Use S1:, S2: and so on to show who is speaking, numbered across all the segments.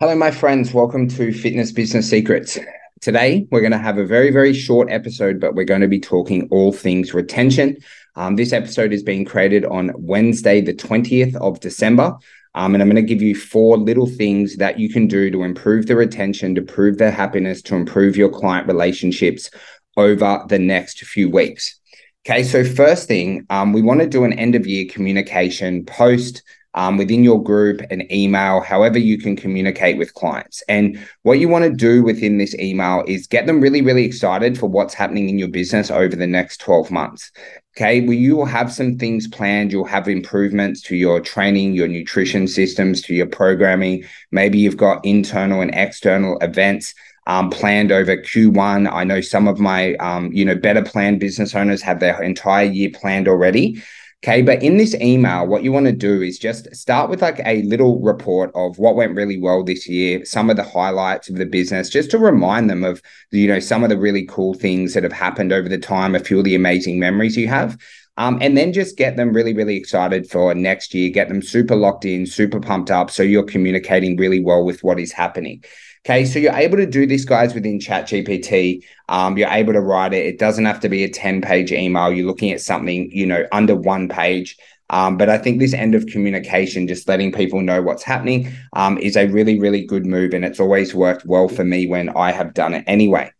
S1: Hello, my friends. Welcome to Fitness Business Secrets. Today, we're going to have a very, very short episode, but we're going to be talking all things retention. Um, this episode is being created on Wednesday, the 20th of December. Um, and I'm going to give you four little things that you can do to improve the retention, to improve their happiness, to improve your client relationships over the next few weeks. Okay, so first thing, um, we want to do an end of year communication post um, within your group, an email, however you can communicate with clients. And what you want to do within this email is get them really, really excited for what's happening in your business over the next 12 months. Okay, well, you will have some things planned. You'll have improvements to your training, your nutrition systems, to your programming. Maybe you've got internal and external events. Um, planned over Q1. I know some of my, um, you know, better planned business owners have their entire year planned already. Okay. But in this email, what you want to do is just start with like a little report of what went really well this year, some of the highlights of the business, just to remind them of, you know, some of the really cool things that have happened over the time, a few of the amazing memories you have. Um, and then just get them really, really excited for next year, get them super locked in, super pumped up. So you're communicating really well with what is happening. Okay, so you're able to do this, guys, within ChatGPT. Um, you're able to write it. It doesn't have to be a 10 page email. You're looking at something, you know, under one page. Um, but I think this end of communication, just letting people know what's happening, um, is a really, really good move. And it's always worked well for me when I have done it anyway.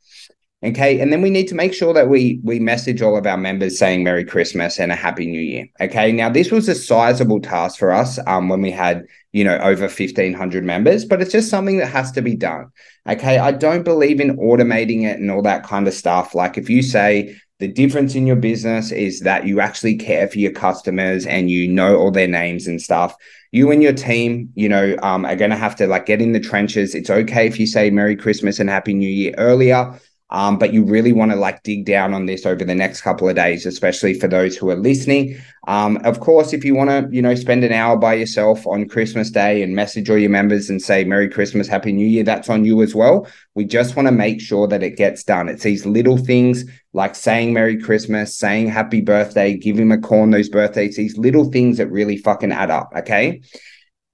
S1: Okay. And then we need to make sure that we we message all of our members saying Merry Christmas and a Happy New Year. Okay. Now this was a sizable task for us um, when we had, you know, over 1,500 members, but it's just something that has to be done. Okay. I don't believe in automating it and all that kind of stuff. Like if you say the difference in your business is that you actually care for your customers and you know all their names and stuff you and your team, you know, um, are going to have to like get in the trenches. It's okay if you say Merry Christmas and Happy New Year earlier. Um, but you really want to like dig down on this over the next couple of days, especially for those who are listening. Um, of course, if you want to, you know, spend an hour by yourself on Christmas Day and message all your members and say Merry Christmas, Happy New Year, that's on you as well. We just want to make sure that it gets done. It's these little things like saying Merry Christmas, saying Happy Birthday, give him a call on those birthdays, these little things that really fucking add up. Okay.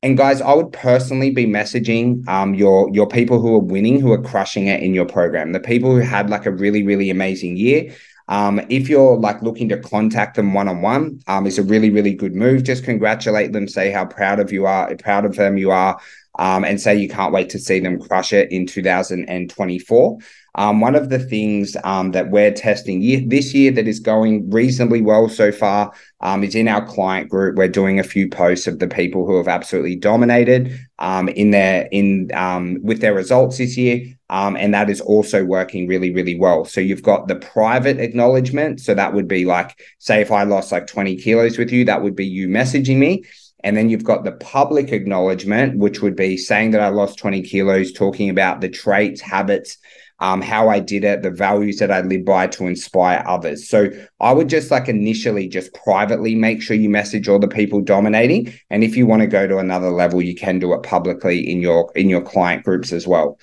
S1: And guys, I would personally be messaging um, your your people who are winning, who are crushing it in your program, the people who had like a really really amazing year. Um, if you're like looking to contact them one on one, it's a really really good move. Just congratulate them, say how proud of you are, proud of them you are, um, and say you can't wait to see them crush it in 2024. Um, one of the things um, that we're testing year, this year that is going reasonably well so far um, is in our client group. We're doing a few posts of the people who have absolutely dominated um, in their in um, with their results this year, um, and that is also working really really well. So you've got the private acknowledgement. So that would be like, say, if I lost like 20 kilos with you, that would be you messaging me. And then you've got the public acknowledgement, which would be saying that I lost 20 kilos, talking about the traits, habits, um, how I did it, the values that I live by to inspire others. So I would just like initially just privately make sure you message all the people dominating. And if you want to go to another level, you can do it publicly in your in your client groups as well.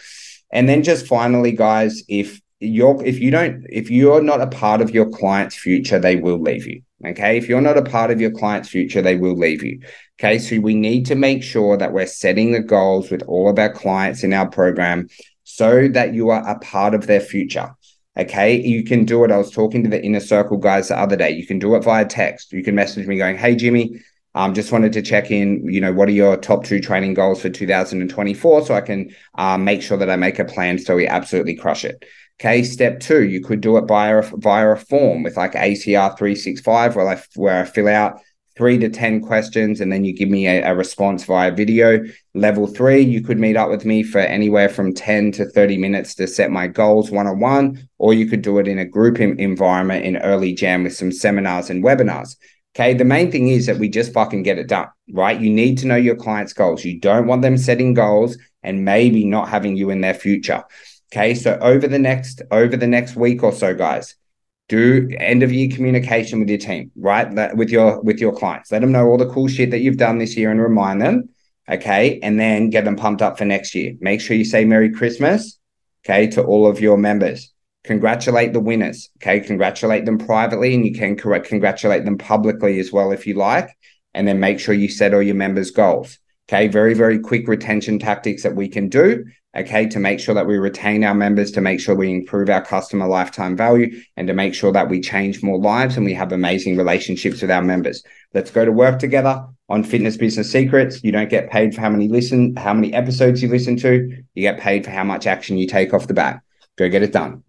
S1: And then just finally, guys, if you're if you don't if you're not a part of your client's future, they will leave you. Okay. If you're not a part of your client's future, they will leave you. Okay. So we need to make sure that we're setting the goals with all of our clients in our program so that you are a part of their future. Okay, you can do it. I was talking to the inner circle guys the other day. You can do it via text. You can message me going, Hey, Jimi, um, just wanted to check in, you know, what are your top two training goals for 2024 so I can um, make sure that I make a plan so we absolutely crush it. Okay, step two, you could do it via, via a form with like ACR 365 where I, where I fill out three to 10 questions, and then you give me a, a, response via video. Level three, you could meet up with me for anywhere from 10 to 30 minutes to set my goals one on one, or you could do it in a group environment in early jam with some seminars and webinars. Okay. The main thing is that we just fucking get it done, right? You need to know your client's goals. You don't want them setting goals and maybe not having you in their future. Okay. So over the next, over the next week or so, guys, do end of year communication with your team, right? With your with your clients. Let them know all the cool shit that you've done this year and remind them. Okay. And then get them pumped up for next year. Make sure you say Merry Christmas, okay, to all of your members. Congratulate the winners. Okay. Congratulate them privately and you can correct congratulate them publicly as well if you like. And then make sure you set all your members' goals. Okay, very, very quick retention tactics that we can do. Okay, to make sure that we retain our members, to make sure we improve our customer lifetime value, and to make sure that we change more lives and we have amazing relationships with our members. Let's go to work together on Fitness Business Secrets. You don't get paid for how many listen, how many episodes you listen to. You get paid for how much action you take off the bat. Go get it done.